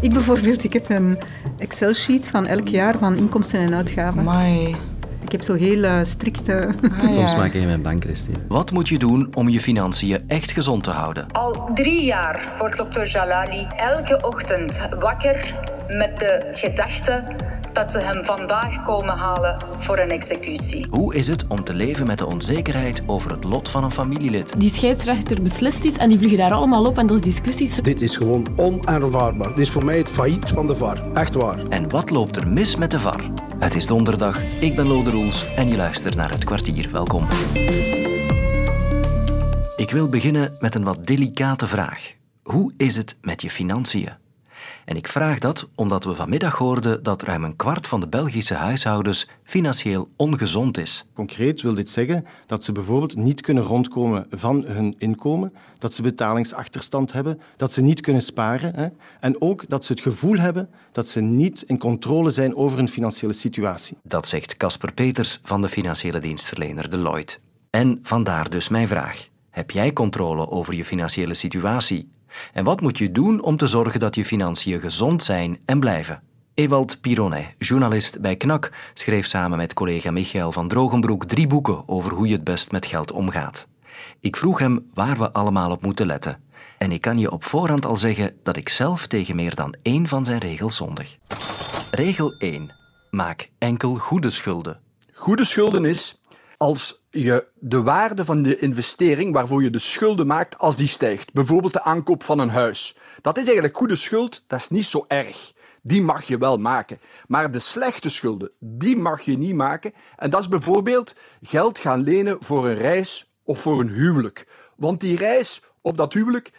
Ik bijvoorbeeld, ik heb een Excel-sheet van elk jaar van inkomsten en uitgaven. Mai. Ik heb zo heel strikte... Ah, Soms ja. maak je mijn bank, Christine. Wat moet je doen om je financiën echt gezond te houden? Al drie jaar wordt dokter Jalali elke ochtend wakker met de gedachte dat ze hem vandaag komen halen voor een executie. Hoe is het om te leven met de onzekerheid over het lot van een familielid? Die scheidsrechter beslist iets en die vliegen daar allemaal op en dat is discussies. Dit is gewoon onaanvaardbaar. Dit is voor mij het failliet van de VAR. Echt waar. En wat loopt er mis met de VAR? Het is donderdag, ik ben Lode Roels en je luistert naar het kwartier. Welkom. Ik wil beginnen met een wat delicate vraag. Hoe is het met je financiën? En ik vraag dat omdat we vanmiddag hoorden dat ruim een kwart van de Belgische huishoudens financieel ongezond is. Concreet wil dit zeggen dat ze bijvoorbeeld niet kunnen rondkomen van hun inkomen, dat ze betalingsachterstand hebben, dat ze niet kunnen sparen hè, en ook dat ze het gevoel hebben dat ze niet in controle zijn over hun financiële situatie. Dat zegt Casper Peters van de financiële dienstverlener Deloitte. En vandaar dus mijn vraag. Heb jij controle over je financiële situatie? En wat moet je doen om te zorgen dat je financiën gezond zijn en blijven? Ewald Pironet, journalist bij KNAK, schreef samen met collega Michael van Drogenbroek drie boeken over hoe je het best met geld omgaat. Ik vroeg hem waar we allemaal op moeten letten. En ik kan je op voorhand al zeggen dat ik zelf tegen meer dan één van zijn regels zondig. Regel 1. Maak enkel goede schulden. Goede schulden is als je de waarde van de investering waarvoor je de schulden maakt, als die stijgt. Bijvoorbeeld de aankoop van een huis. Dat is eigenlijk goede schuld, dat is niet zo erg. Die mag je wel maken. Maar de slechte schulden, die mag je niet maken. En dat is bijvoorbeeld geld gaan lenen voor een reis of voor een huwelijk. Want die reis of dat huwelijk,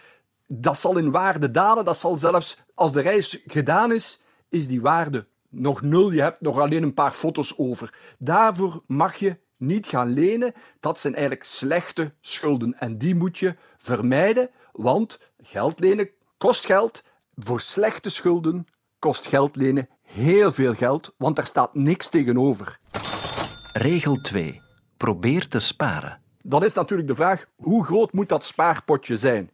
dat zal in waarde dalen. Dat zal zelfs, als de reis gedaan is, is die waarde nog nul. Je hebt nog alleen een paar foto's over. Daarvoor mag je niet gaan lenen. Dat zijn eigenlijk slechte schulden. En die moet je vermijden, want geld lenen kost geld. Voor slechte schulden kost geld lenen heel veel geld, want daar staat niks tegenover. Regel 2. Probeer te sparen. Dan is natuurlijk de vraag, hoe groot moet dat spaarpotje zijn?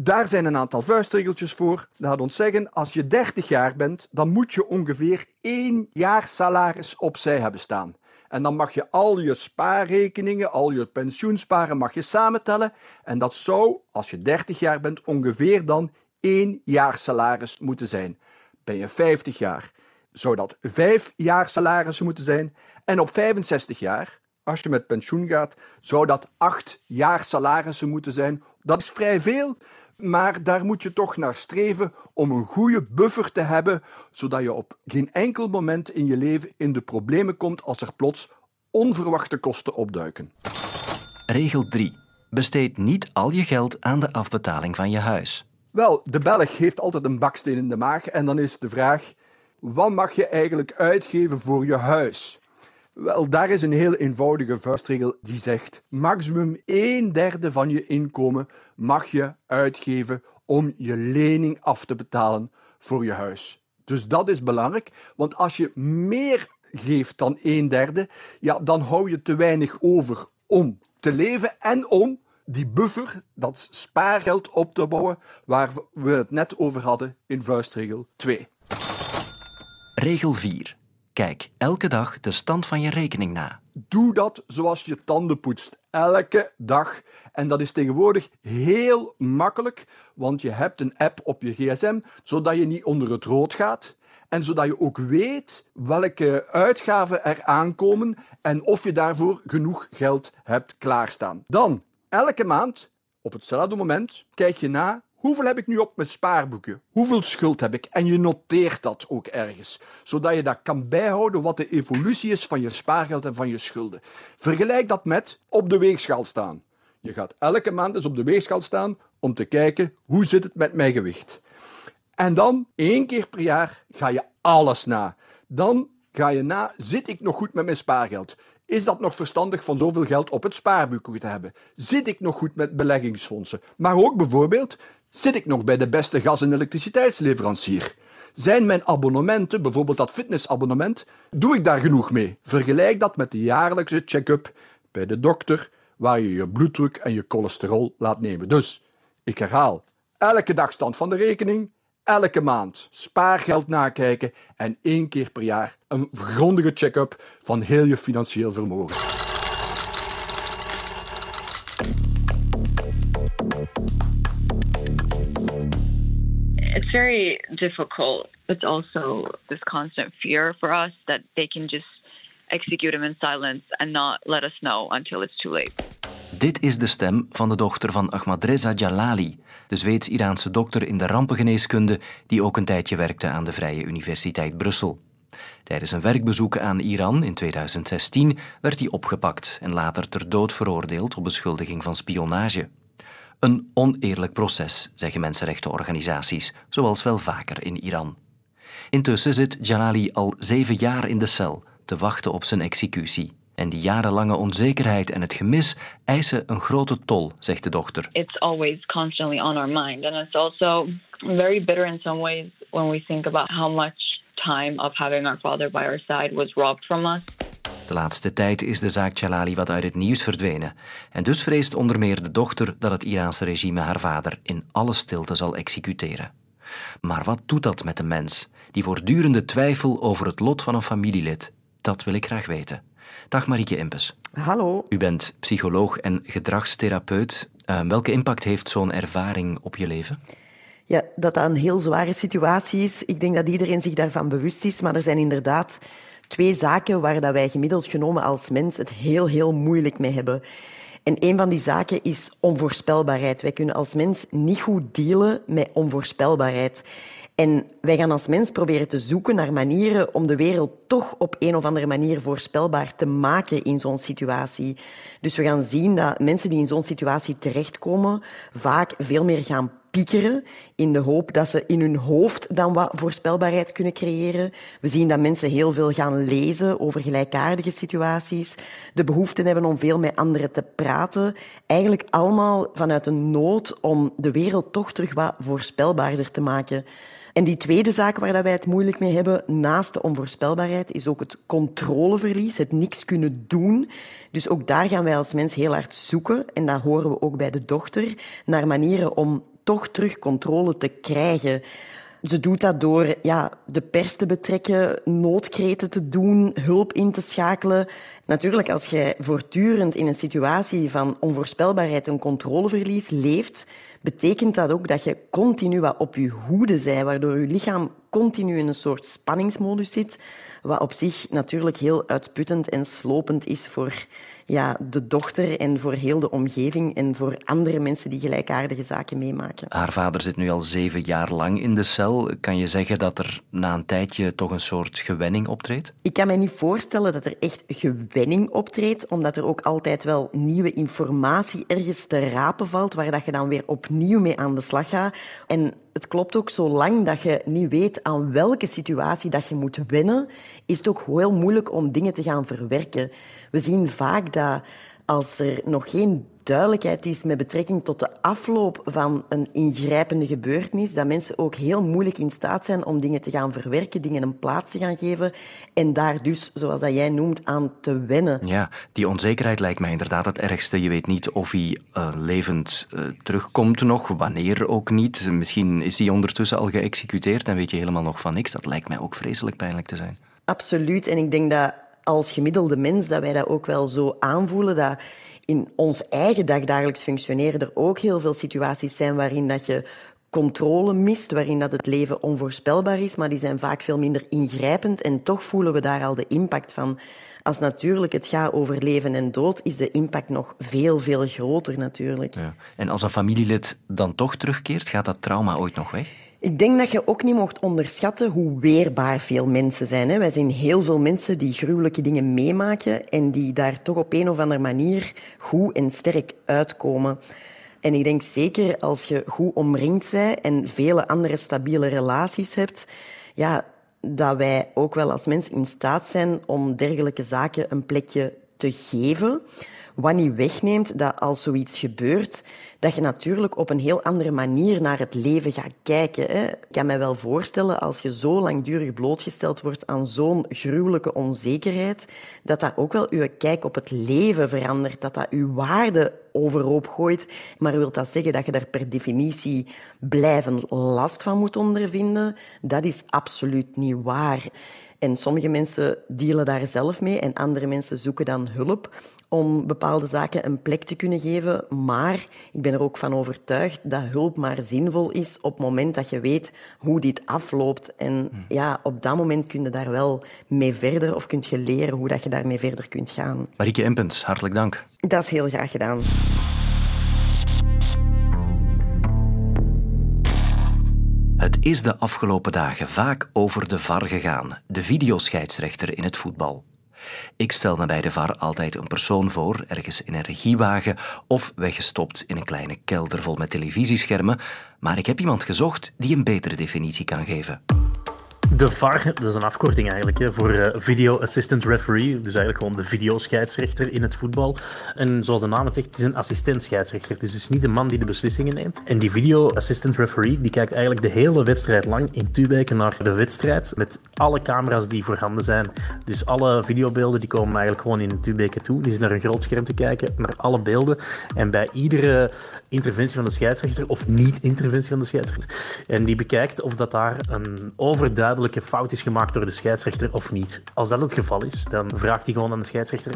Daar zijn een aantal vuistregeltjes voor. Gaat ons zeggen, als je 30 jaar bent, dan moet je ongeveer één jaar salaris opzij hebben staan. En dan mag je al je spaarrekeningen, al je pensioensparen, mag je samentellen. En dat zou, als je 30 jaar bent, ongeveer dan één jaar salaris moeten zijn. Ben je 50 jaar, zou dat vijf jaar salarissen moeten zijn. En op 65 jaar, als je met pensioen gaat, zou dat acht jaar salarissen moeten zijn. Dat is vrij veel, maar daar moet je toch naar streven om een goede buffer te hebben, zodat je op geen enkel moment in je leven in de problemen komt als er plots onverwachte kosten opduiken. Regel 3. Besteed niet al je geld aan de afbetaling van je huis. Wel, de Belg heeft altijd een baksteen in de maag en dan is de vraag: wat mag je eigenlijk uitgeven voor je huis? Wel, daar is een heel eenvoudige vuistregel die zegt: maximum een derde van je inkomen mag je uitgeven om je lening af te betalen voor je huis. Dus dat is belangrijk, want als je meer geeft dan een derde, ja, dan hou je te weinig over om te leven en om die buffer, dat spaargeld op te bouwen, waar we het net over hadden in vuistregel 2. Regel 4. Kijk elke dag de stand van je rekening na. Doe dat zoals je tanden poetst. Elke dag. En dat is tegenwoordig heel makkelijk, want je hebt een app op je gsm, zodat je niet onder het rood gaat. En zodat je ook weet welke uitgaven er aankomen en of je daarvoor genoeg geld hebt klaarstaan. Dan, elke maand, op hetzelfde moment, kijk je na Hoeveel heb ik nu op mijn spaarboeken? Hoeveel schuld heb ik? En je noteert dat ook ergens, zodat je dat kan bijhouden wat de evolutie is van je spaargeld en van je schulden. Vergelijk dat met op de weegschaal staan. Je gaat elke maand eens op de weegschaal staan om te kijken hoe zit het met mijn gewicht. En dan, één keer per jaar, ga je alles na. Dan ga je na, zit ik nog goed met mijn spaargeld? Is dat nog verstandig van zoveel geld op het spaarboek te hebben? Zit ik nog goed met beleggingsfondsen? Maar ook bijvoorbeeld, zit ik nog bij de beste gas- en elektriciteitsleverancier? Zijn mijn abonnementen, bijvoorbeeld dat fitnessabonnement, doe ik daar genoeg mee? Vergelijk dat met de jaarlijkse check-up bij de dokter, waar je je bloeddruk en je cholesterol laat nemen. Dus, ik herhaal, elke dag stand van de rekening, elke maand spaargeld nakijken en één keer per jaar een grondige check-up van heel je financieel vermogen. Very difficult. It's also this constant fear for us that they can just execute him in silence and not let us know until it's too late. Dit is de stem van de dochter van Ahmadreza Jalali, de Zweeds-Iraanse dokter in de rampengeneeskunde die ook een tijdje werkte aan de Vrije Universiteit Brussel. Tijdens een werkbezoek aan Iran in 2016 werd hij opgepakt en later ter dood veroordeeld op beschuldiging van spionage. Een oneerlijk proces, zeggen mensenrechtenorganisaties, zoals wel vaker in Iran. Intussen zit Jalali al zeven jaar in de cel te wachten op zijn executie. En die jarenlange onzekerheid en het gemis eisen een grote tol, zegt de dochter. It's always constantly on our mind. And it's also very bitter in some ways when we think about how much time of having our father by our side was robbed from us. De laatste tijd is de zaak Jalali wat uit het nieuws verdwenen. En dus vreest onder meer de dochter dat het Iraanse regime haar vader in alle stilte zal executeren. Maar wat doet dat met een mens die voortdurende twijfel over het lot van een familielid? Dat wil ik graag weten. Dag Marieke Impes. Hallo. U bent psycholoog en gedragstherapeut. Uh, welke impact heeft zo'n ervaring op je leven? Ja, dat dat een heel zware situatie is. Ik denk dat iedereen zich daarvan bewust is, maar er zijn inderdaad twee zaken waar dat wij gemiddeld genomen als mens het heel, heel moeilijk mee hebben. En een van die zaken is onvoorspelbaarheid. Wij kunnen als mens niet goed dealen met onvoorspelbaarheid. En wij gaan als mens proberen te zoeken naar manieren om de wereld toch op een of andere manier voorspelbaar te maken in zo'n situatie. Dus we gaan zien dat mensen die in zo'n situatie terechtkomen vaak veel meer gaan piekeren in de hoop dat ze in hun hoofd dan wat voorspelbaarheid kunnen creëren. We zien dat mensen heel veel gaan lezen over gelijkaardige situaties, de behoefte hebben om veel met anderen te praten. Eigenlijk allemaal vanuit een nood om de wereld toch terug wat voorspelbaarder te maken. En die tweede zaak waar wij het moeilijk mee hebben, naast de onvoorspelbaarheid, is ook het controleverlies, het niks kunnen doen. Dus ook daar gaan wij als mens heel hard zoeken, en dat horen we ook bij de dochter, naar manieren om toch terug controle te krijgen. Ze doet dat door ja, de pers te betrekken, noodkreten te doen, hulp in te schakelen. Natuurlijk, als je voortdurend in een situatie van onvoorspelbaarheid en controleverlies leeft, betekent dat ook dat je continu wat op je hoede bent, waardoor je lichaam continu in een soort spanningsmodus zit, wat op zich natuurlijk heel uitputtend en slopend is voor ja, de dochter en voor heel de omgeving en voor andere mensen die gelijkaardige zaken meemaken. Haar vader zit nu al zeven jaar lang in de cel. Kan je zeggen dat er na een tijdje toch een soort gewenning optreedt? Ik kan me niet voorstellen dat er echt gewenning optreedt, omdat er ook altijd wel nieuwe informatie ergens te rapen valt, waar dat je dan weer opnieuw mee aan de slag gaat. En het klopt ook, zolang dat je niet weet aan welke situatie dat je moet wennen, is het ook heel moeilijk om dingen te gaan verwerken. We zien vaak dat als er nog geen duidelijkheid is met betrekking tot de afloop van een ingrijpende gebeurtenis, dat mensen ook heel moeilijk in staat zijn om dingen te gaan verwerken, dingen een plaats te gaan geven en daar dus, zoals dat jij noemt, aan te wennen. Ja, die onzekerheid lijkt mij inderdaad het ergste. Je weet niet of hij uh, levend uh, terugkomt nog, wanneer ook niet. Misschien is hij ondertussen al geëxecuteerd en weet je helemaal nog van niks. Dat lijkt mij ook vreselijk pijnlijk te zijn. Absoluut. En ik denk dat als gemiddelde mens dat wij dat ook wel zo aanvoelen, dat in ons eigen dagdagelijks functioneren er ook heel veel situaties zijn waarin dat je controle mist, waarin dat het leven onvoorspelbaar is, maar die zijn vaak veel minder ingrijpend en toch voelen we daar al de impact van. Als natuurlijk het gaat over leven en dood, is de impact nog veel, veel groter natuurlijk. Ja. En als een familielid dan toch terugkeert, gaat dat trauma ooit nog weg? Ik denk dat je ook niet mocht onderschatten hoe weerbaar veel mensen zijn. Wij zijn heel veel mensen die gruwelijke dingen meemaken en die daar toch op een of andere manier goed en sterk uitkomen. En ik denk zeker als je goed omringd bent en vele andere stabiele relaties hebt, ja, dat wij ook wel als mens in staat zijn om dergelijke zaken een plekje te geven. Wat niet wegneemt dat als zoiets gebeurt, dat je natuurlijk op een heel andere manier naar het leven gaat kijken. Hè. Ik kan me wel voorstellen, als je zo langdurig blootgesteld wordt aan zo'n gruwelijke onzekerheid, dat dat ook wel je kijk op het leven verandert, dat dat je waarde overhoop gooit. Maar wil dat zeggen dat je daar per definitie blijvend last van moet ondervinden? Dat is absoluut niet waar. En sommige mensen dealen daar zelf mee en andere mensen zoeken dan hulp om bepaalde zaken een plek te kunnen geven. Maar ik ben er ook van overtuigd dat hulp maar zinvol is op het moment dat je weet hoe dit afloopt. En ja, op dat moment kun je daar wel mee verder of kun je leren hoe dat je daarmee verder kunt gaan. Marieke Empens, hartelijk dank. Dat is heel graag gedaan. Het is de afgelopen dagen vaak over de VAR gegaan, de videoscheidsrechter in het voetbal. Ik stel me bij de VAR altijd een persoon voor, ergens in een regiewagen of weggestopt in een kleine kelder vol met televisieschermen, maar ik heb iemand gezocht die een betere definitie kan geven. De VAR, dat is een afkorting eigenlijk voor uh, Video Assistant Referee. Dus eigenlijk gewoon de videoscheidsrechter in het voetbal. En zoals de naam het zegt, het is een assistent-scheidsrechter. Het is dus niet de man die de beslissingen neemt. En die Video Assistant Referee die kijkt eigenlijk de hele wedstrijd lang in Tubeken naar de wedstrijd. Met alle camera's die voorhanden zijn. Dus alle videobeelden die komen eigenlijk gewoon in Tubeken toe. Die zit naar een groot scherm te kijken, naar alle beelden. En bij iedere interventie van de scheidsrechter, of niet-interventie van de scheidsrechter, en die bekijkt of dat daar een overduidelijk fout is gemaakt door de scheidsrechter of niet. Als dat het geval is, dan vraagt hij gewoon aan de scheidsrechter: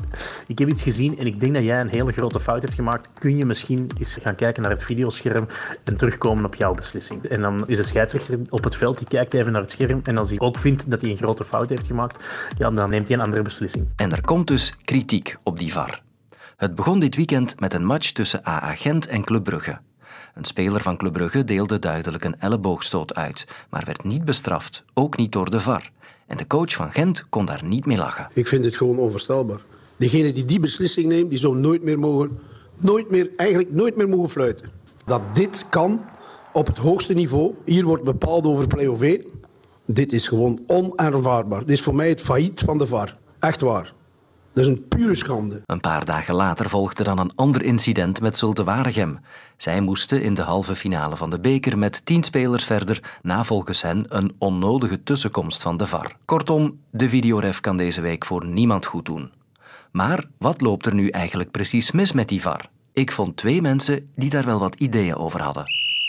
Ik heb iets gezien en ik denk dat jij een hele grote fout hebt gemaakt. Kun je misschien eens gaan kijken naar het videoscherm en terugkomen op jouw beslissing? En dan is de scheidsrechter op het veld, die kijkt even naar het scherm en als hij ook vindt dat hij een grote fout heeft gemaakt, ja, dan neemt hij een andere beslissing. En er komt dus kritiek op die VAR. Het begon dit weekend met een match tussen AA Gent en Club Brugge. Een speler van Club Brugge deelde duidelijk een elleboogstoot uit, maar werd niet bestraft, ook niet door de VAR. En de coach van Gent kon daar niet mee lachen. Ik vind het gewoon onvoorstelbaar. Degene die die beslissing neemt, die zou nooit meer mogen, nooit meer, eigenlijk nooit meer mogen fluiten. Dat dit kan op het hoogste niveau, hier wordt bepaald over play-off 1, dit is gewoon onaanvaardbaar. Dit is voor mij het failliet van de VAR. Echt waar. Dat is een pure schande. Een paar dagen later volgde dan een ander incident met Zulte Waregem. Zij moesten in de halve finale van de beker met tien spelers verder na volgens hen een onnodige tussenkomst van de VAR. Kortom, de videoref kan deze week voor niemand goed doen. Maar wat loopt er nu eigenlijk precies mis met die VAR? Ik vond twee mensen die daar wel wat ideeën over hadden.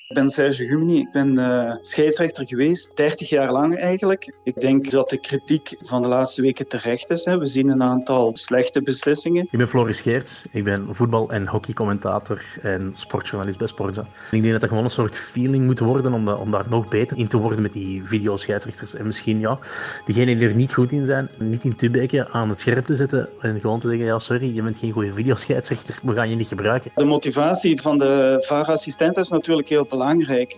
Ik ben Serge Gumni, ik ben uh, scheidsrechter geweest, 30 jaar lang eigenlijk. Ik denk dat de kritiek van de laatste weken terecht is. Hè. We zien een aantal slechte beslissingen. Ik ben Floris Geerts, ik ben voetbal- en hockeycommentator en sportjournalist bij Sportza. Ik denk dat dat gewoon een soort feeling moet worden om, om daar nog beter in te worden met die videoscheidsrechters. En misschien, ja, diegenen die er niet goed in zijn, niet in Tubeke aan het scherp te zetten en gewoon te zeggen, ja sorry, je bent geen goede videoscheidsrechter, we gaan je niet gebruiken. De motivatie van de VAR-assistent is natuurlijk heel belangrijk.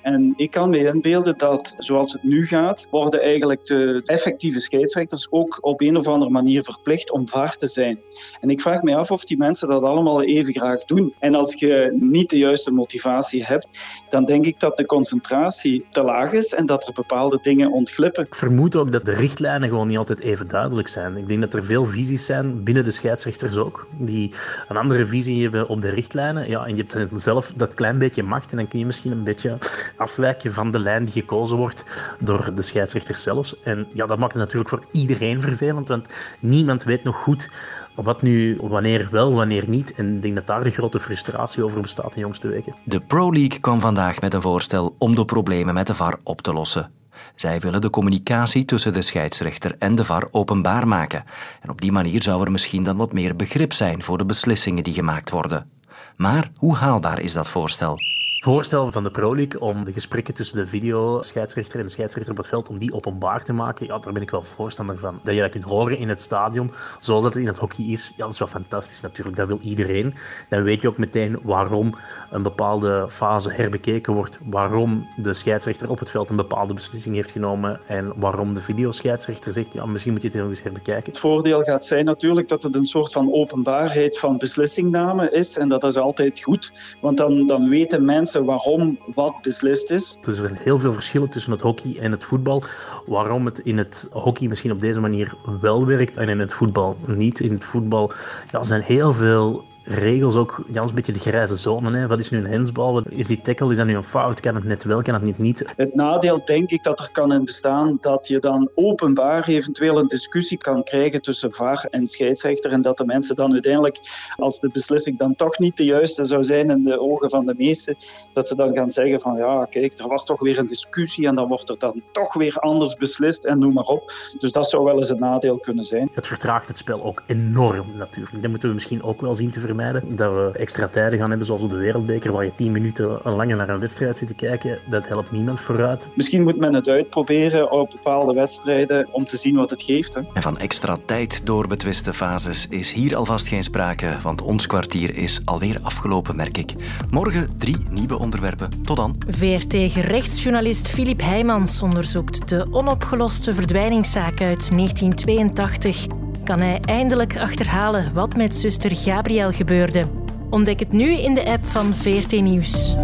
En ik kan me inbeelden dat, zoals het nu gaat, worden eigenlijk de effectieve scheidsrechters ook op een of andere manier verplicht om vaar te zijn. En ik vraag me af of die mensen dat allemaal even graag doen. En als je niet de juiste motivatie hebt, dan denk ik dat de concentratie te laag is en dat er bepaalde dingen ontglippen. Ik vermoed ook dat de richtlijnen gewoon niet altijd even duidelijk zijn. Ik denk dat er veel visies zijn, binnen de scheidsrechters ook, die een andere visie hebben op de richtlijnen. Ja, en je hebt zelf dat klein beetje macht en dan kun je misschien een beetje afwijken van de lijn die gekozen wordt door de scheidsrechter zelfs. En ja, dat maakt het natuurlijk voor iedereen vervelend, want niemand weet nog goed wat nu, wanneer wel, wanneer niet. En ik denk dat daar de grote frustratie over bestaat in jongste weken. De Pro League kwam vandaag met een voorstel om de problemen met de VAR op te lossen. Zij willen de communicatie tussen de scheidsrechter en de VAR openbaar maken. En op die manier zou er misschien dan wat meer begrip zijn voor de beslissingen die gemaakt worden. Maar hoe haalbaar is dat voorstel? Voorstel van de Pro League om de gesprekken tussen de videoscheidsrechter en de scheidsrechter op het veld, om die openbaar te maken, ja, daar ben ik wel voorstander van. Dat je dat kunt horen in het stadion, zoals dat in het hockey is, ja, dat is wel fantastisch natuurlijk. Dat wil iedereen. Dan weet je ook meteen waarom een bepaalde fase herbekeken wordt, waarom de scheidsrechter op het veld een bepaalde beslissing heeft genomen en waarom de videoscheidsrechter zegt, ja, misschien moet je het nog eens herbekijken. Het voordeel gaat zijn natuurlijk dat het een soort van openbaarheid van beslissingname is en dat is altijd goed, want dan, dan weten mensen waarom wat beslist is. Er zijn heel veel verschillen tussen het hockey en het voetbal. Waarom het in het hockey misschien op deze manier wel werkt en in het voetbal niet. In het voetbal ja, zijn heel veel regels ook ja, een beetje de grijze zone. Hè? Wat is nu een hensbal? Is die tackle, is dat nu een fout? Kan het net wel, kan het niet niet? Het nadeel denk ik dat er kan in bestaan dat je dan openbaar eventueel een discussie kan krijgen tussen VAR en scheidsrechter en dat de mensen dan uiteindelijk, als de beslissing dan toch niet de juiste zou zijn in de ogen van de meesten, dat ze dan gaan zeggen van ja, kijk, er was toch weer een discussie en dan wordt er dan toch weer anders beslist en noem maar op. Dus dat zou wel eens een nadeel kunnen zijn. Het vertraagt het spel ook enorm natuurlijk. Dat moeten we misschien ook wel zien te vermijden. Dat we extra tijden gaan hebben, zoals op de Wereldbeker, waar je tien minuten langer naar een wedstrijd zit te kijken. Dat helpt niemand vooruit. Misschien moet men het uitproberen op bepaalde wedstrijden om te zien wat het geeft. Hè. En van extra tijd door betwiste fases is hier alvast geen sprake, want ons kwartier is alweer afgelopen, merk ik. Morgen drie nieuwe onderwerpen. Tot dan. VRT-gerechtsjournalist Filip Heijmans onderzoekt de onopgeloste verdwijningszaak uit 1982 kan hij eindelijk achterhalen wat met zuster Gabriel gebeurde. Ontdek het nu in de app van VRT Nieuws.